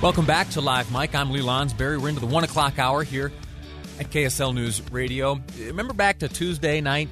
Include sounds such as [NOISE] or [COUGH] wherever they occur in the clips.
Welcome back to Live Mic. I'm Lee Lonsberry. We're into the one o'clock hour here at KSL News Radio. Remember back to Tuesday night?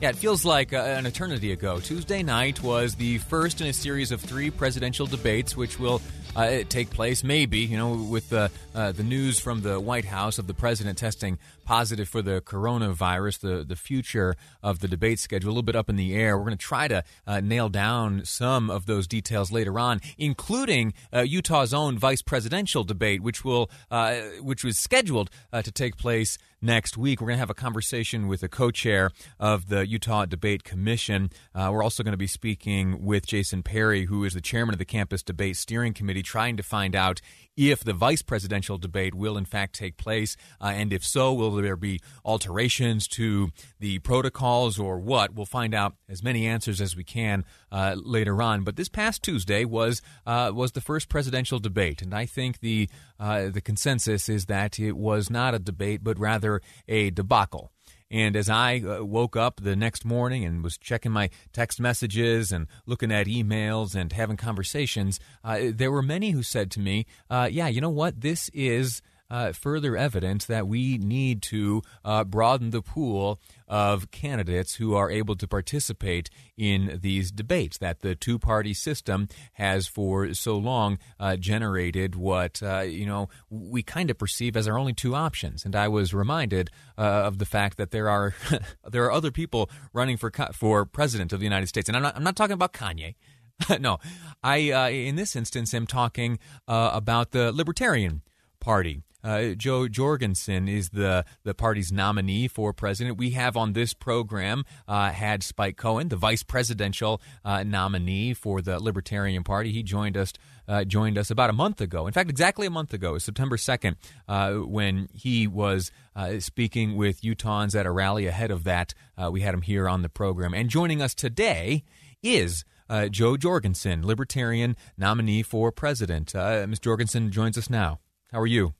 Yeah, it feels like uh, an eternity ago. Tuesday night was the first in a series of three presidential debates, which will uh, take place, maybe, you know, with the, uh, the news from the White House of the president testing positive for the coronavirus, the, the future of the debate schedule, a little bit up in the air. We're going to try to uh, nail down some of those details later on, including uh, Utah's own vice presidential debate, which will uh, which was scheduled to take place next week. We're going to have a conversation with the co-chair of the Utah Debate Commission. Uh, we're also going to be speaking with Jason Perry, who is the chairman of the Campus Debate Steering Committee, trying to find out if the vice presidential debate will in fact take place, uh, and if so, will there be alterations to the protocols or what? We'll find out as many answers as we can uh, later on. But this past Tuesday was uh, was the first presidential debate, and I think the uh, the consensus is that it was not a debate, but rather a debacle. And as I uh, woke up the next morning and was checking my text messages and looking at emails and having conversations, uh, there were many who said to me, uh, Yeah, you know what? This is uh, further evidence that we need to uh, broaden the pool of candidates who are able to participate in these debates. That the two party system has for so long uh, generated what uh, you know we kind of perceive as our only two options. And I was reminded uh, of the fact that there are [LAUGHS] there are other people running for for president of the United States, and I'm not I'm not talking about Kanye. [LAUGHS] no, I uh, in this instance am talking about the Libertarian Party. Uh, Jo Jorgensen is the, the party's nominee for president. We have on this program uh, had Spike Cohen, the vice presidential uh, nominee for the Libertarian Party. He joined us uh, joined us about a month ago. In fact, exactly a month ago, September second, uh, when he was uh, speaking with Utahns at a rally. Ahead of that, we had him here on the program. And joining us today is. Jo Jorgensen, Libertarian nominee for president. Ms. Jorgensen joins us now. How are you?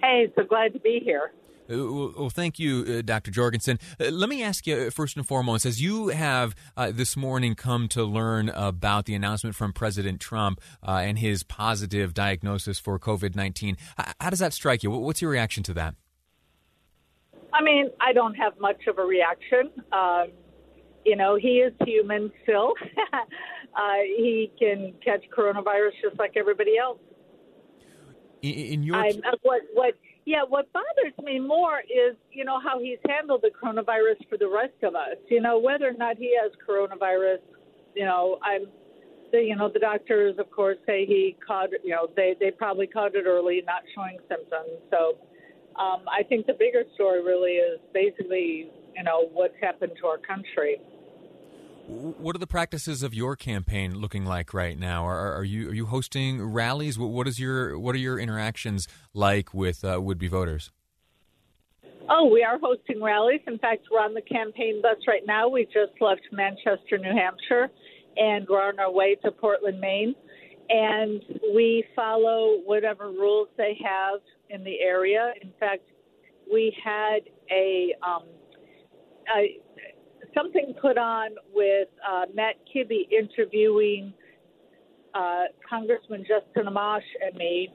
Hey, so glad to be here. Uh, well, thank you, uh, Dr. Jorgensen. Uh, let me ask you first and foremost, as you have uh, this morning come to learn about the announcement from President Trump uh, and his positive diagnosis for COVID 19, how does that strike you? What's your reaction to that? I mean, I don't have much of a reaction. Um, you know, he is human still. [LAUGHS] Uh, he can catch coronavirus just like everybody else. In, your I, what what yeah, what bothers me more is you know how he's handled the coronavirus for the rest of us. You know whether or not he has coronavirus. You know I'm. The, you know the doctors, of course, say he caught. You know they they probably caught it early, not showing symptoms. So um, I think the bigger story really is basically you know what's happened to our country. What are the practices of your campaign looking like right now? Are, are you are you hosting rallies? What, what is your what are your interactions like with uh, would be voters? Oh, we are hosting rallies. In fact, we're on the campaign bus right now. We just left Manchester, New Hampshire, and we're on our way to Portland, Maine. And we follow whatever rules they have in the area. In fact, we had a, um, a something put on with uh, Matt Kibbe interviewing uh, Congressman Justin Amash and me,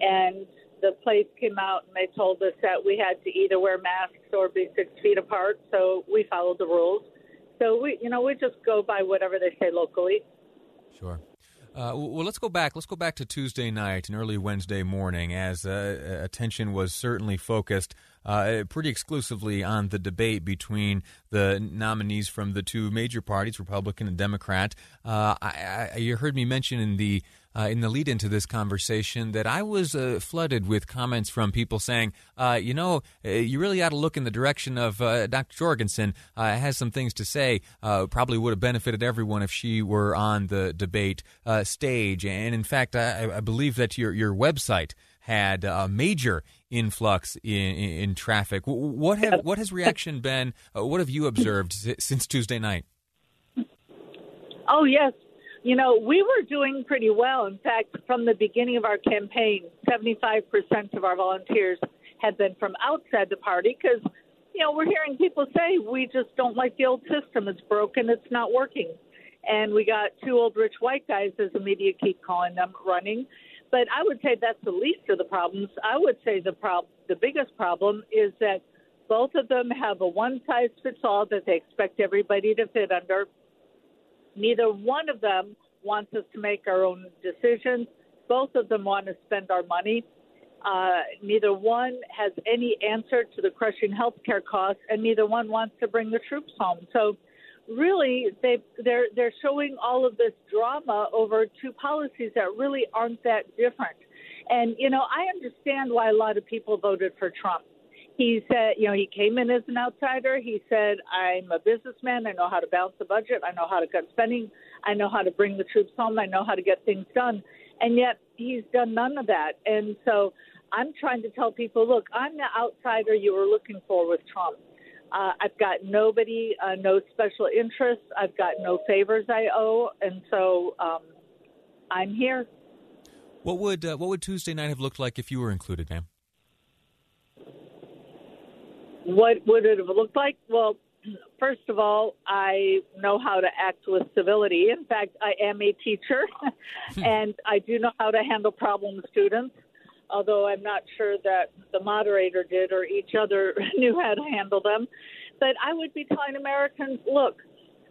and the place came out and they told us that we had to either wear masks or be six feet apart. So we followed the rules. So we, you know, we just go by whatever they say locally. Sure. Uh, well, let's go back. Let's go back to Tuesday night and early Wednesday morning, as uh, attention was certainly focused uh, pretty exclusively on the debate between the nominees from the two major parties, Republican and Democrat. Uh, I, I, you heard me mention in the uh, in the lead into this conversation that I was uh, flooded with comments from people saying, uh, you know, uh, you really ought to look in the direction of uh, Dr. Jorgensen. Uh, has some things to say. probably would have benefited everyone if she were on the debate stage. And in fact, I, I, believe that your your website had a major influx in, in, in traffic. What have what has reaction been? what have you observed since Tuesday night? Oh yes, you know, we were doing pretty well. In fact, from the beginning of our campaign, 75% of our volunteers had been from outside the party because, you know, we're hearing people say, we just don't like the old system. It's broken, it's not working. And we got two old rich white guys, as the media keep calling them, running. But I would say that's the least of the problems. I would say the prob- the biggest problem is that both of them have a one size fits all that they expect everybody to fit under Neither one of them wants us to make our own decisions. Both of them want to spend our money. Uh, neither one has any answer to the crushing health care costs, and neither one wants to bring the troops home. So, really, they they're they're showing all of this drama over two policies that really aren't that different. And you know, I understand why a lot of people voted for Trump he said, you know, he came in as an outsider. He said, I'm a businessman. I know how to balance the budget. I know how to cut spending. I know how to bring the troops home. I know how to get things done. And yet he's done none of that. And so I'm trying to tell people, look, I'm the outsider you were looking for with Trump. Uh, I've got nobody, uh, no special interests. I've got no favors I owe. And so um, I'm here. What would uh, what would Tuesday night have looked like if you were included, ma'am? What would it have looked like? Well, first of all, I know how to act with civility. In fact, I am a teacher, [LAUGHS] and I do know how to handle problem students. Although I'm not sure that the moderator did or each other [LAUGHS] knew how to handle them. But I would be telling Americans look,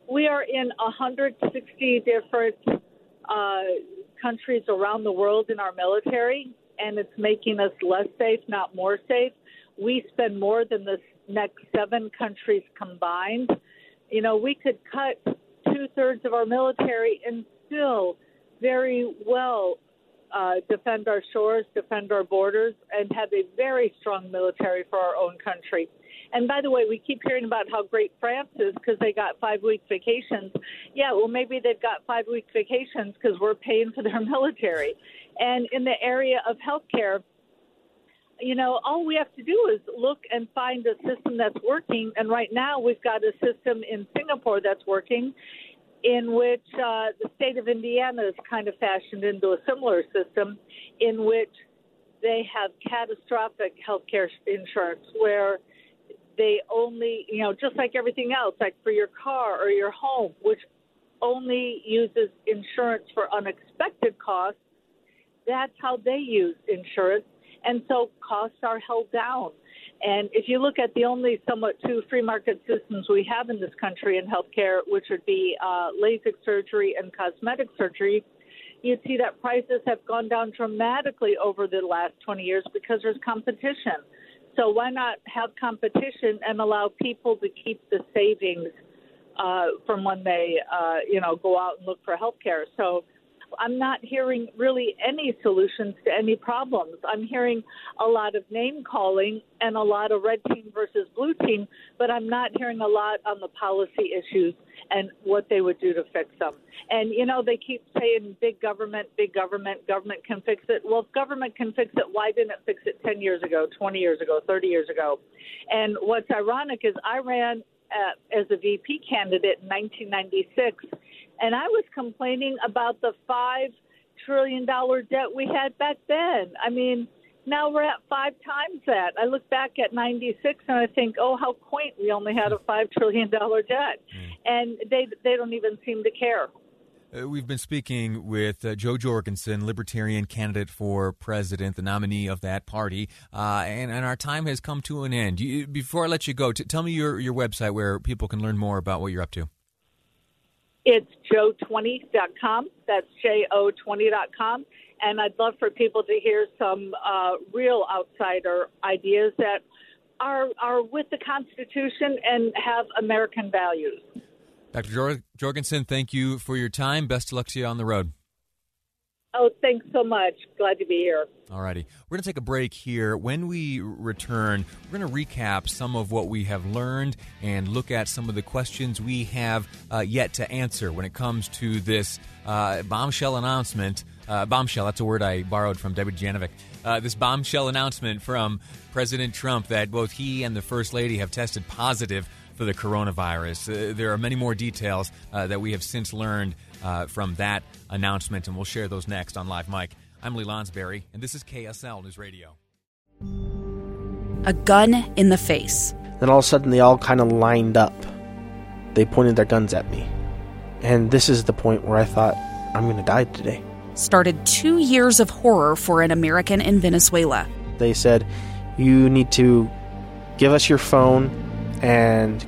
we are in 160 different uh, countries around the world in our military, and it's making us less safe, not more safe we spend more than the next seven countries combined. You know, we could cut two thirds of our military and still very well uh, defend our shores, defend our borders, and have a very strong military for our own country. And by the way, we keep hearing about how great France is because they got five week vacations. Yeah, well, maybe they've got five week vacations because we're paying for their [LAUGHS] military. And in the area of healthcare, you know, all we have to do is look and find a system that's working. And right now, we've got a system in Singapore that's working, in which uh, the state of Indiana is kind of fashioned into a similar system, in which they have catastrophic health care insurance where they only, you know, just like everything else, like for your car or your home, which only uses insurance for unexpected costs. That's how they use insurance and so costs are held down. And if you look at the only somewhat two free market systems we have in this country in healthcare, which would be uh, LASIK surgery and cosmetic surgery, you'd see that prices have gone down dramatically over the last 20 years because there's competition. So why not have competition and allow people to keep the savings uh, from when they, uh, you know, go out and look for health care? So I'm not hearing really any solutions to any problems. I'm hearing a lot of name calling and a lot of red team versus blue team, but I'm not hearing a lot on the policy issues and what they would do to fix them. And, you know, they keep saying big government, big government, government can fix it. Well, if government can fix it, why didn't it fix it 10 years ago, 20 years ago, 30 years ago? And what's ironic is I ran uh, as a VP candidate in 1996 and I was complaining about the five trillion dollar debt we had back then. I mean, now we're at five times that. I look back at '96 and I think, oh, how quaint! We only had a five trillion dollar debt, mm. and they they don't even seem to care. Uh, we've been speaking with uh, Jo Jorgensen, Libertarian candidate for president, the nominee of that party, uh, and, and, our time has come to an end. You, before I let you go, t- tell me your, your website where people can learn more about what you're up to. It's jo20.com. That's jo20.com. And I'd love for people to hear some uh, real outsider ideas that are are with the Constitution and have American values. Dr. Jor- Jorgensen, thank you for your time. Best of luck to you on the road. Oh, thanks so much. Glad to be here. All righty. We're going to take a break here. When we return, we're going to recap some of what we have learned and look at some of the questions we have uh, yet to answer when it comes to this uh, bombshell announcement. Uh, bombshell, that's a word I borrowed from Debbie Dujanovic. Uh, this bombshell announcement from President Trump that both he and the First Lady have tested positive for the coronavirus. Uh, there are many more details uh, that we have since learned uh, from that announcement, and we'll share those next on Live Mic. I'm Lee Lonsberry, and this is KSL News Radio. A gun in the face. Then all of a sudden, they all kind of lined up. They pointed their guns at me. And this is the point where I thought, I'm going to die today. Started two years of horror for an American in Venezuela. They said, You need to give us your phone and